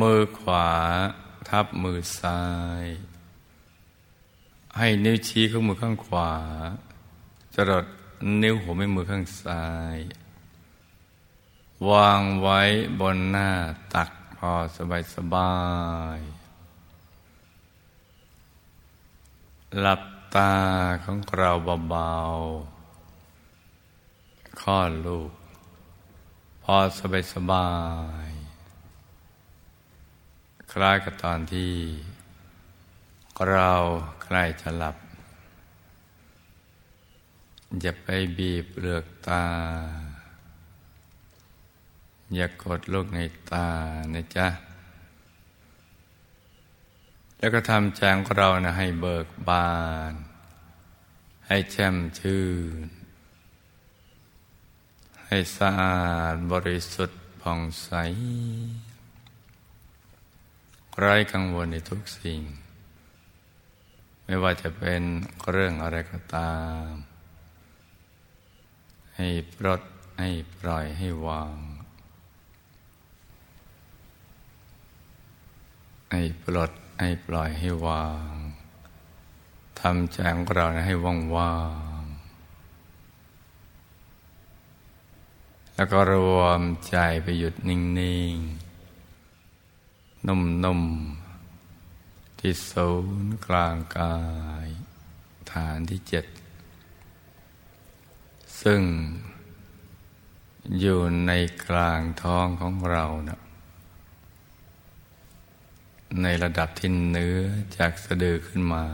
มือขวาทับมือซ้าย ให้นิ้วชี้ของมือข้างขวาจรดนิ้วหัวแม่มือข้างซ้าย วางไว้บนหน้าตักพอสบายสบาย หลับตาของเราเบาๆข้อลูก พอสบายสบาย คล้ายกับตอนที่ เราใกล้จะหลับอย่าไปบีบเปลือกตา อย่ากดลูกในตานะจ๊ะ แล้วก็ทำแจงของเรานะให้เบิกบาน ให้แช่มชื่น ให้สะอาดบริสุทธิ์ผ่องใส ไร้กังวลในทุกสิ่ง ไม่ว่าจะเป็นเรื่องอะไรก็ตาม ให้ปลดให้ปล่อยให้วาง ให้ปลดให้ปล่อยให้วางทำใจของเราให้ว่างว่างแล้วก็รวมใจไปหยุดนิ่งๆ นุ่มๆ ที่ศูนย์กลางกาย ฐานที่เจ็ด ซึ่งอยู่ในกลางท้องของเรานะในระดับที่เนื้อจากสะดือขึ้นมา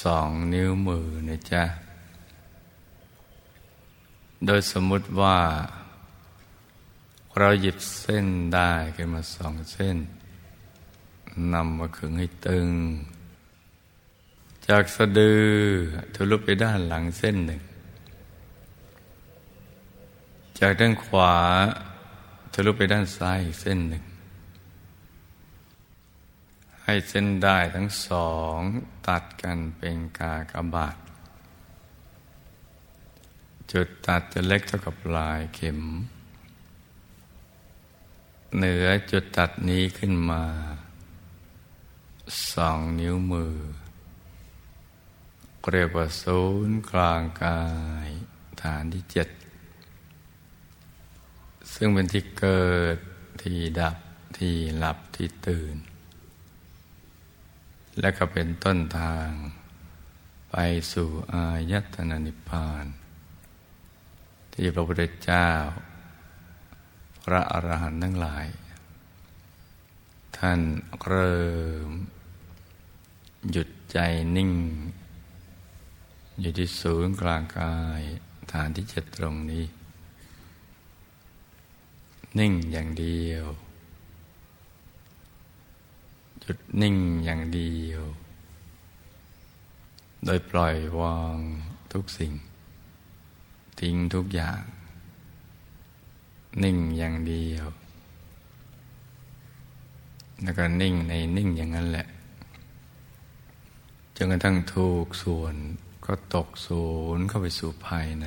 สองนิ้วมือนะจ๊ะ โดยสมมุติว่า เราหยิบเส้นได้ขึ้นมาสองเส้นนำมาขึงให้ตึง จากสะดือทะลุไปด้านหลังเส้นหนึ่ง จากด้านขวาทะลุไปด้านซ้ายอีกเส้นหนึ่ง ให้เส้นได้ทั้งสองตัดกันเป็นกากบาท จุดตัดจะเล็กเท่ากับลายเข็ม เหนือจุดตัดนี้ขึ้นมาสองนิ้วมือ เรียกว่าศูนย์กลางกาย ฐานที่เจ็ด ซึ่งเป็นที่เกิดที่ดับที่หลับที่ตื่น และก็เป็นต้นทาง ไปสู่อายตนะนิพพาน ที่พระพุทธเจ้า พระอรหันต์ทั้งหลาย ท่านเริ่ม หยุดใจนิ่ง อยู่ที่ศูนย์กลางกายฐานที่เจ็ดตรงนี้ นิ่งอย่างเดียว หยุดนิ่งอย่างเดียว โดยปล่อยวางทุกสิ่ง ทิ้งทุกอย่าง นิ่งอย่างเดียว แล้วก็นิ่งในนิ่งอย่างนั้นแหละ จนกระทั่งถูกส่วนก็ตกศูนย์เข้าไปสู่ภายใน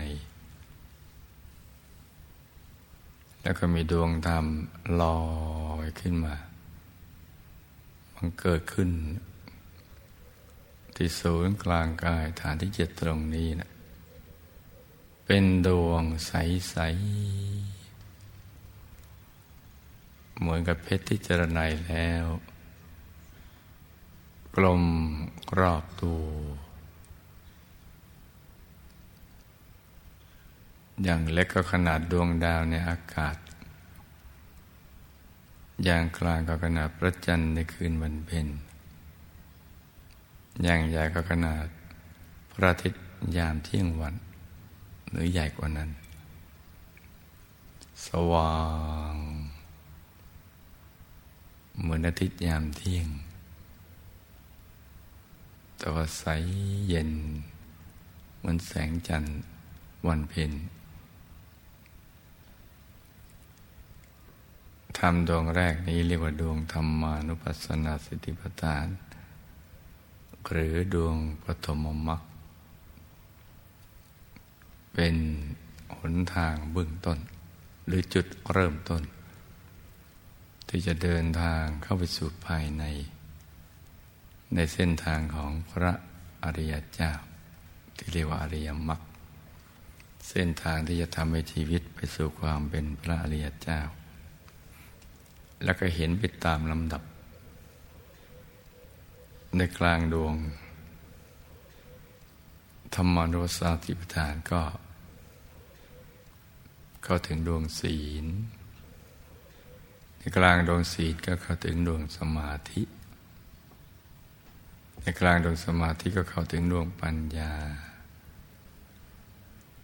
แล้วก็มีดวงธรรมลอยขึ้นมามันเกิดขึ้น ที่ศูนย์กลางกายฐานที่เจ็ดตรงนี้นะเป็นดวงใสๆ เหมือนกับเพชรที่เจรไนแล้ว กลมรอบตัว อย่างเล็กก็ขนาดดวงดาวในอากาศ อย่างกลางก็ขนาดพระจันทร์ในคืนวันเพ็ญอย่างใหญ่ก็ขนาดพระอาทิตย์ยามเที่ยงวัน หรือใหญ่กว่านั้น สว่าง เหมือนอาทิตย์ยามเที่ยง แต่ว่าใสเย็น เหมือนแสงจันทร์วันเพ็ญธรรมดวงแรกนี้เรียกว่าดวงธรรมานุปัสสนาสติปัฏฐาน หรือดวงปฐมมรรคเป็นหนทางเบื้องต้น หรือจุดเริ่มต้น ที่จะเดินทางเข้าไปสู่ภายใน ในเส้นทางของพระอริยเจ้า ที่เรียกว่าอริยมรรคเส้นทางที่จะทำให้ชีวิตไปสู่ความเป็นพระอริยเจ้า แล้วก็เห็นไปตามลำดับ ในกลางดวง ธรรมานุสาติปทานก็ เข้าถึงดวงศีล กลางดวงศีลก็เข้าถึงดวงสมาธิ ในกลางดวงสมาธิก็เข้าถึงดวงปัญญา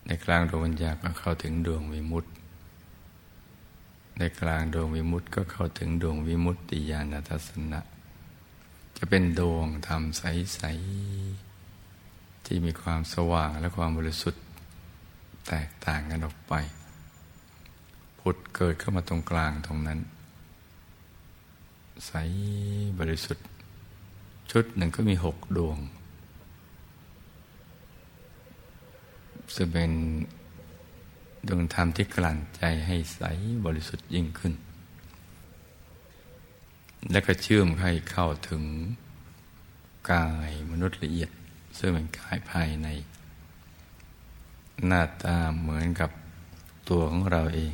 ในกลางดวงปัญญาก็เข้าถึงดวงวิมุตติ ในกลางดวงวิมุตต์ก็เข้าถึงดวงวิมุตติญาณทัศนะ จะเป็นดวงธรรมใส ๆ ที่มีความสว่างและความบริสุทธิ์แตกต่างกันออกไป ผุดเกิดเข้ามาตรงกลางตรงนั้น ใสบริสุทธิ์ ชุดหนึ่งก็มีหกดวง ซึ่งเป็นดวงธรรมที่กลั่นใจให้ใสบริสุทธิ์ยิ่งขึ้น และก็เชื่อมให้เข้าถึงกายมนุษย์ละเอียด ซึ่งเป็นกายภายใน หน้าตาเหมือนกับตัวของเราเอง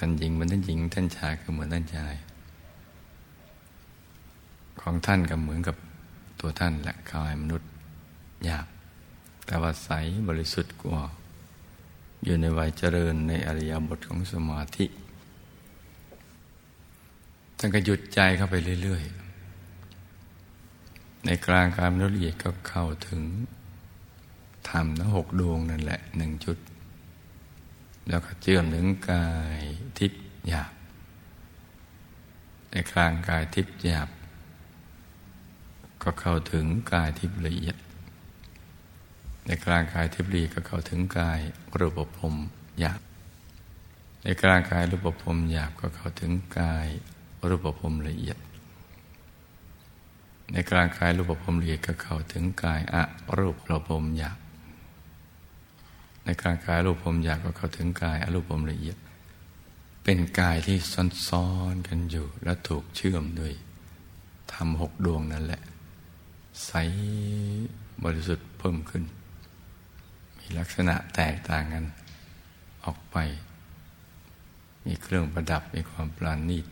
ท่านหญิงเหมือนท่านหญิง ท่านชายก็เหมือนท่านชาย ของท่านก็เหมือนกับตัวท่านและกายมนุษย์หยาบแต่ว่าใสบริสุทธิ์กว่า อยู่ในวัยเจริญในอริยบทของสมาธิ ท่านก็หยุดใจเข้าไปเรื่อย ๆ ในกลางการละเอียดก็เข้าถึงธรรมทั้งหกดวงนั่นแหละหนึ่งจุด แล้วก็เชื่อมถึงกายทิพย์หยาบในกลางกายทิพย์หยาบ ก็เข้าถึงกายทิพย์ละเอียด ในกลางกายทิพย์ละเอียดก็เข้าถึงกายรูปภพหยาบ ในกลางกายรูปภพหยาบก็เข้าถึงกายรูปภพละเอียด ในกลางกายรูปภพละเอียดก็เข้าถึงกายอะรูปภพหยาบ ในกลางกายรูปภพหยาบก็เข้าถึงกายอรูปภพละเอียด เป็นกายที่ซ้อนๆกันอยู่ และถูกเชื่อมด้วยทำหกดวงนั่นแหละ ใสบริสุทธิ์เพิ่มขึ้น มีลักษณะแตกต่างกันออกไป มีเครื่องประดับมีความปราณีต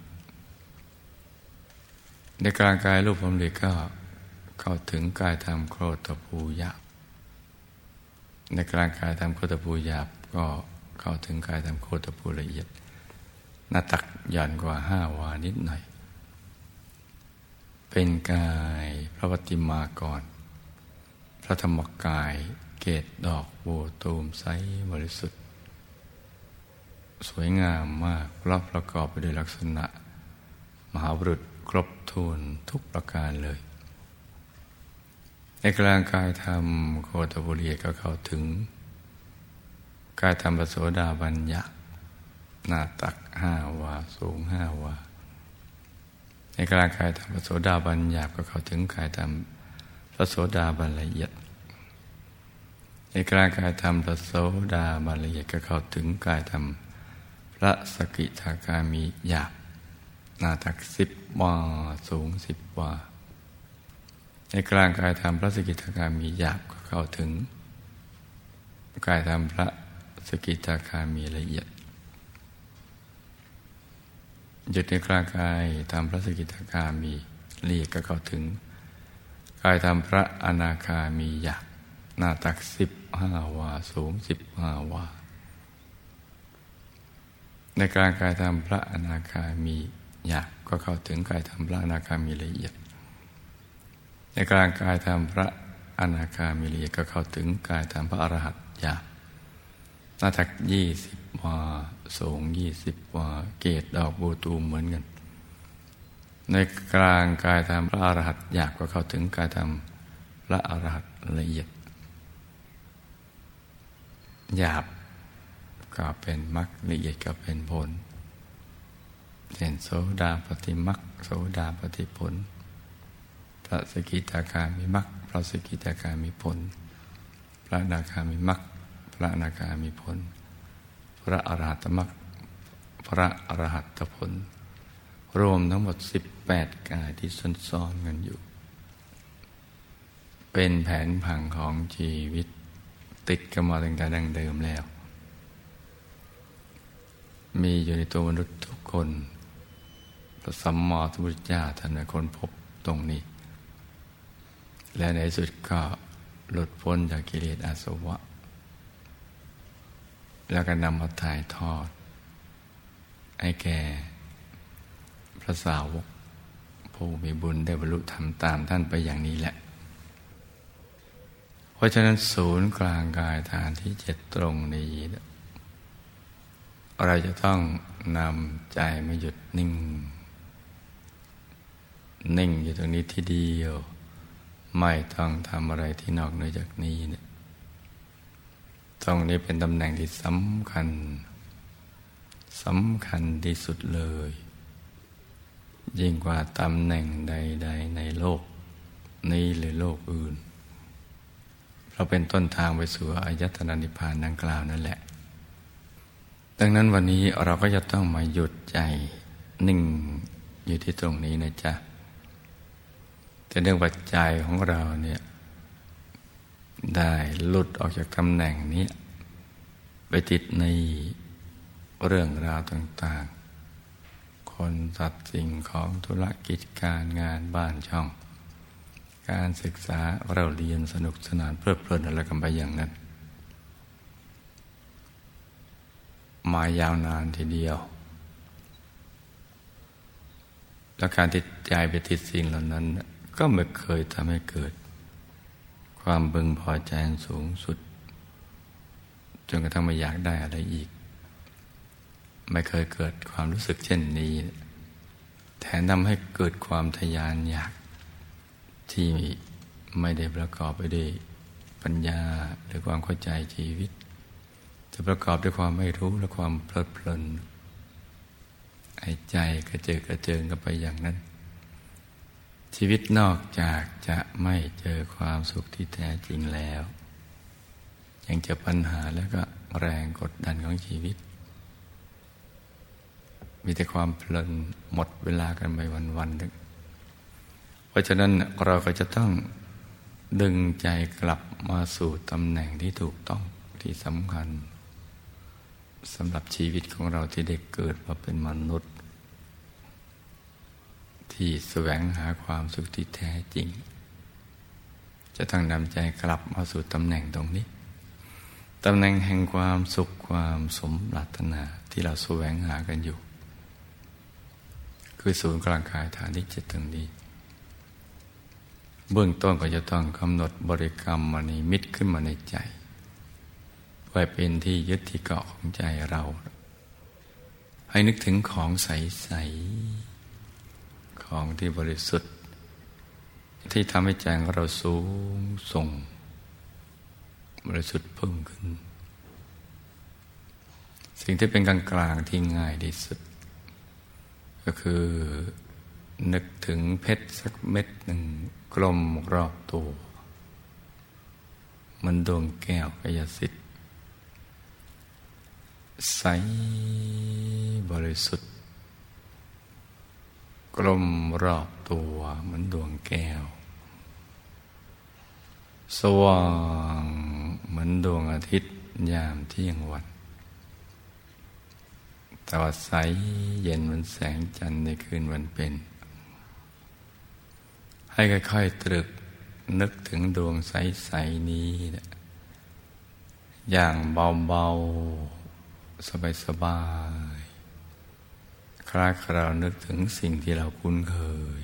ในกลางกายรูปผมเลยก็เข้าถึงกายธรรมโครตภูยาบ ในกลางกายธรรมโคตภูหยาบก็เข้าถึงกายธรรมโคตภูละเอียด หน้าตักหย่อนกว่าห้าวานิดหน่อย เป็นกายพระปฏิมากร พระธรรมกายเกตดอกโบตูมใสบริสุทธิ์ สวยงามมากรอบประกอบไปด้วยลักษณะ มหาบุรุษครบทูนทุกประการเลย กลางกายธรรมโคตบุรีก็เข้าถึง กายธรรมปโสดาบัญญัติหน้าตักห้าวาสูงห้าวาในกลางกายธรรมปโสดาบัญญัติก็เข้าถึงกายธรรมพระโสดาบันละเอียดในกลางกายธรรมพระโสดาบันละเอียดก็เข้าถึงกายธรรมพระสกิทาคามีหยาบนาตักสิบวาสูงสิบวา ในกลางกายธรรมพระสกิทาคามีหยาบก็เข้าถึง กายธรรมพระสกิทาคามีละเอียดหยุดในกลางกายธรรมพระสกิทาคามีละเอียดก็เข้าถึง กายธรรมพระอนาคามีหยาบหน้าตักสิบห้าวาสูงสิบห้าวาในกลารกายธรรมพระอนาคามีหยาบก็เข้าถึงกายธรรมพระอนาคามีละเอียด ในการกายธรรมพระอนาคามีละเอียดก็เข้าถึงกายธรรมพระอรหัตยาหน้าตักยี่สิบวาสูงยี่สิบวาเกตดอกบูตูมเหมือนกัน ในกลางกายธรรมพระอรหัต์ยากก็เข้าถึงกายธรรมพระอรหัตละเอียด หยาบก็เป็นมรรคละเอียดก็เป็นผลเช่นโสดาปฏิมรรคโสดาปฏิผล พระสกิตาคามีมรรคพระสกิตาคามีผล พระนาคามีมรรคพระนาคามีผล พระอรหัตมรรคพระอรหัตผล รวมทั้งหมดสิบแปดกายที่ซ้อนๆกันอยู่ เป็นแผนผังของชีวิตติดกันมาตั้งแต่ดังเดิมแล้ว มีอยู่ในตัวมนุษย์ทุกคน พระสัมมาสัมพุทธเจ้าท่านเป็นคนพบตรงนี้ และในสุดก็หลุดพ้นจากกิเลสอาสวะ แล้วก็นำมาถ่ายทอด ให้แก่พระสาวก ผู้มีบุญได้บรรลุธรรมตามท่านไปอย่างนี้แหละ เพราะฉะนั้นศูนย์กลางกายฐานที่เจ็ดตรงนี้ เราจะต้องนำใจมาหยุดนิ่ง นิ่งอยู่ตรงนี้ที่เดียว ไม่ต้องทำอะไรที่นอกเหนือจากนี้เนี่ยตรงนี้เป็นตำแหน่งที่สำคัญสำคัญที่สุดเลย ยิ่งกว่าตำแหน่งใด ๆ ในโลก นี้หรือโลกอื่น เราเป็นต้นทางไปสู่อายตนะนิพพานดังกล่าวนั่นแหละ ดังนั้นวันนี้เราก็จะต้องมาหยุดใจนิ่งอยู่ที่ตรงนี้นะจ๊ะ แต่เรื่องปัจจัยของเราเนี่ยได้หลุดออกจากตำแหน่งนี้ ไปติดในเรื่องราวต่าง ๆ คนสัตว์สิ่งของธุรกิจการงานบ้านช่อง การศึกษาเราเรียนสนุกสนานเพลิดเพลินอะไรกันไปอย่างนั้น มายาวนานทีเดียว แล้วการติดใจไปติดสิ่งเหล่านั้น ก็ไม่เคยทำให้เกิด ความบึงพอใจสูงสุด จนกระทั่งไม่อยากได้อะไรอีก ไม่เคยเกิดความรู้สึกเช่นนี้แทนทำให้เกิดความทยานอยาก ที่ไม่ได้ประกอบไปด้วยปัญญาหรือความเข้าใจชีวิต จะประกอบด้วยความไม่รู้และความเพลิดเพลินไอ้ใจกระเจิดกระเจิงกันไปอย่างนั้น ชีวิตนอกจากจะไม่เจอความสุขที่แท้จริงแล้ว ยังเจอปัญหาแล้วก็แรงกดดันของชีวิต มีแต่ความเพลินหมดเวลากันไปวันๆนึงราะฉะนั้นเราก็จะต้องดึงใจกลับมาสู่ตำแหน่งที่ถูกต้องที่สำคัญสำหรับชีวิตของเราที่ได้เกิดมาเป็นมนุษย์ ที่แสวงหาความสุขที่แท้จริง จะต้องนำใจกลับมาสู่ตำแหน่งตรงนี้ ตำแหน่งแห่งความสุขความสมปรารถนาที่เราแสวงหากันอยู่ คือศูนย์กลางกายฐานที่เจ็ดตรงนี้ เบื้องต้นก็จะต้องกำหนดบริกรรมมณีมิตรขึ้นมาในใจไว้เป็นที่ยึดที่เกาะของใจเรา ให้นึกถึงของใสๆ ของที่บริสุทธิ์ ที่ทำให้ใจของเราสูงส่ง บริสุทธิ์เพิ่มขึ้น สิ่งที่เป็นกลางกลางที่ง่ายที่สุด ก็คือนึกถึงเพชรสักเม็ดหนึ่งกลมรอบตัว มันดวงแก้วกายสิทธิ์ใสบริสุทธิ์ กลมรอบตัวเหมือนดวงแก้ว สว่างเหมือนดวงอาทิตย์ยามเที่ยงวันแต่ว่าใสเย็นเหมือนแสงจันทร์ในคืนวันเป็น ให้ค่อยๆตรึกนึกถึงดวงใสๆนี้ อย่างเบาๆ สบายๆ คล้ายเราวนึกถึงสิ่งที่เราคุ้นเคย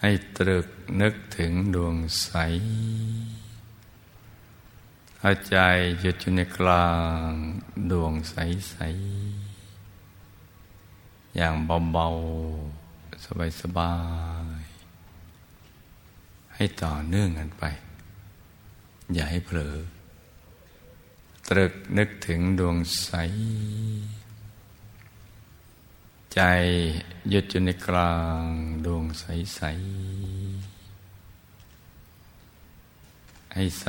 ให้ตรึกนึกถึงดวงใสเอาใจหยุดอยู่ในกลางดวงใสๆอย่างเบาๆ สบายๆ ให้ต่อเนื่องกันไป อย่าให้เผลอ ตรึกนึกถึงดวงใส ใจหยุดอยู่ในกลางดวงใส ๆ ให้ใส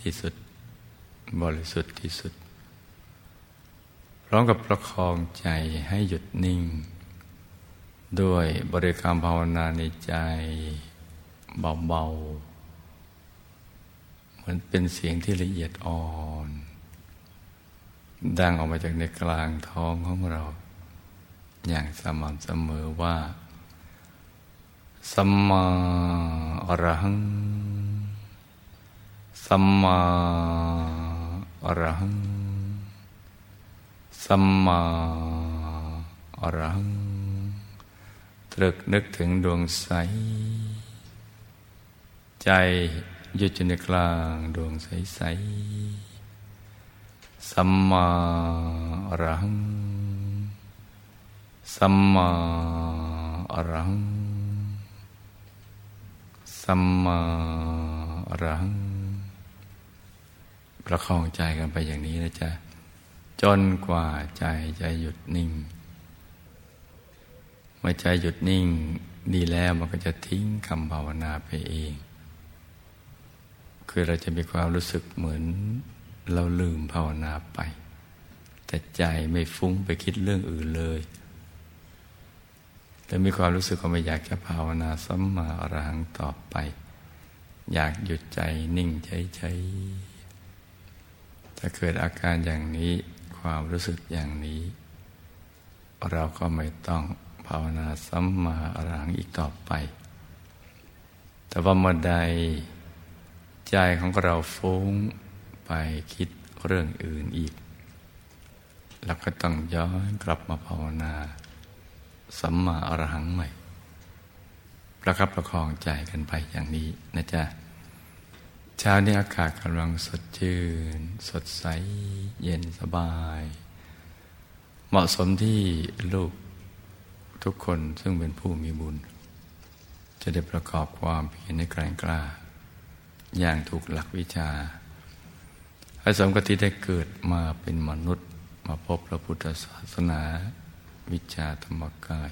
ที่สุด บริสุทธิ์ที่สุด พร้อมกับประคองใจให้หยุดนิ่ง ด้วยบริกรรมภาวนาในใจเบา ๆ เหมือนเป็นเสียงที่ละเอียดอ่อน ดังออกมาจากในกลางท้องของเรา อย่างสม่ำเสมอว่าสัมมาอรหังสัมมาอรหังสัมมาอรหังตรึกนึกถึงดวงใส ใจหยุดอยู่ในกลางดวงใสใสสัมมาอรหัง สัมมาอรัง สัมมาอรัง ประคองใจกันไปอย่างนี้นะจ๊ะ จนกว่าใจจะหยุดนิ่ง เมื่อใจหยุดนิ่งดีแล้วมันก็จะทิ้งคำภาวนาไปเอง คือเราจะมีความรู้สึกเหมือน เราลืมภาวนาไป แต่ใจไม่ฟุ้งไปคิดเรื่องอื่นเลย แต่มีความรู้สึกว่าไม่อยากจะภาวนาสัมมาอรหังต่อไป อยากหยุดใจนิ่งเฉยๆถ้าเกิดอาการอย่างนี้ความรู้สึกอย่างนี้ เราก็ไม่ต้องภาวนาสัมมาอรังอีกต่อไป แต่ว่าเมื่อใดใจของเราฟุ้งไปคิดเรื่องอื่นอีกเราก็ต้องย้อนกลับมาภาวนา สัมมาอรหังใหม่ ประคับประคองใจกันไปอย่างนี้นะจ๊ะ เช้านี้อากาศกำลังสดชื่น สดใส เย็นสบาย เหมาะสมที่ลูกทุกคนซึ่งเป็นผู้มีบุญ จะได้ประกอบความเพียรในแกรงกล้า อย่างถูกหลักวิชาให้สมกับที่ได้เกิดมาเป็นมนุษย์มาพบพระพุทธศาสนา วิชาธรรมกาย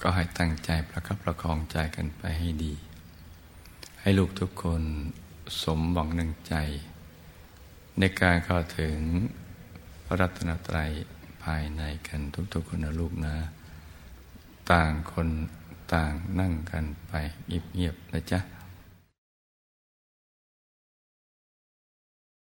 ก็ให้ตั้งใจประคับประคองใจกันไปให้ดี ให้ลูกทุกคนสมหวังหนึ่งใจ ในการเข้าถึงพระรัตนตรัยภายในกันทุกๆคนนะลูกนะ ต่างคนต่างนั่งกันไปเงียบๆนะจ๊ะ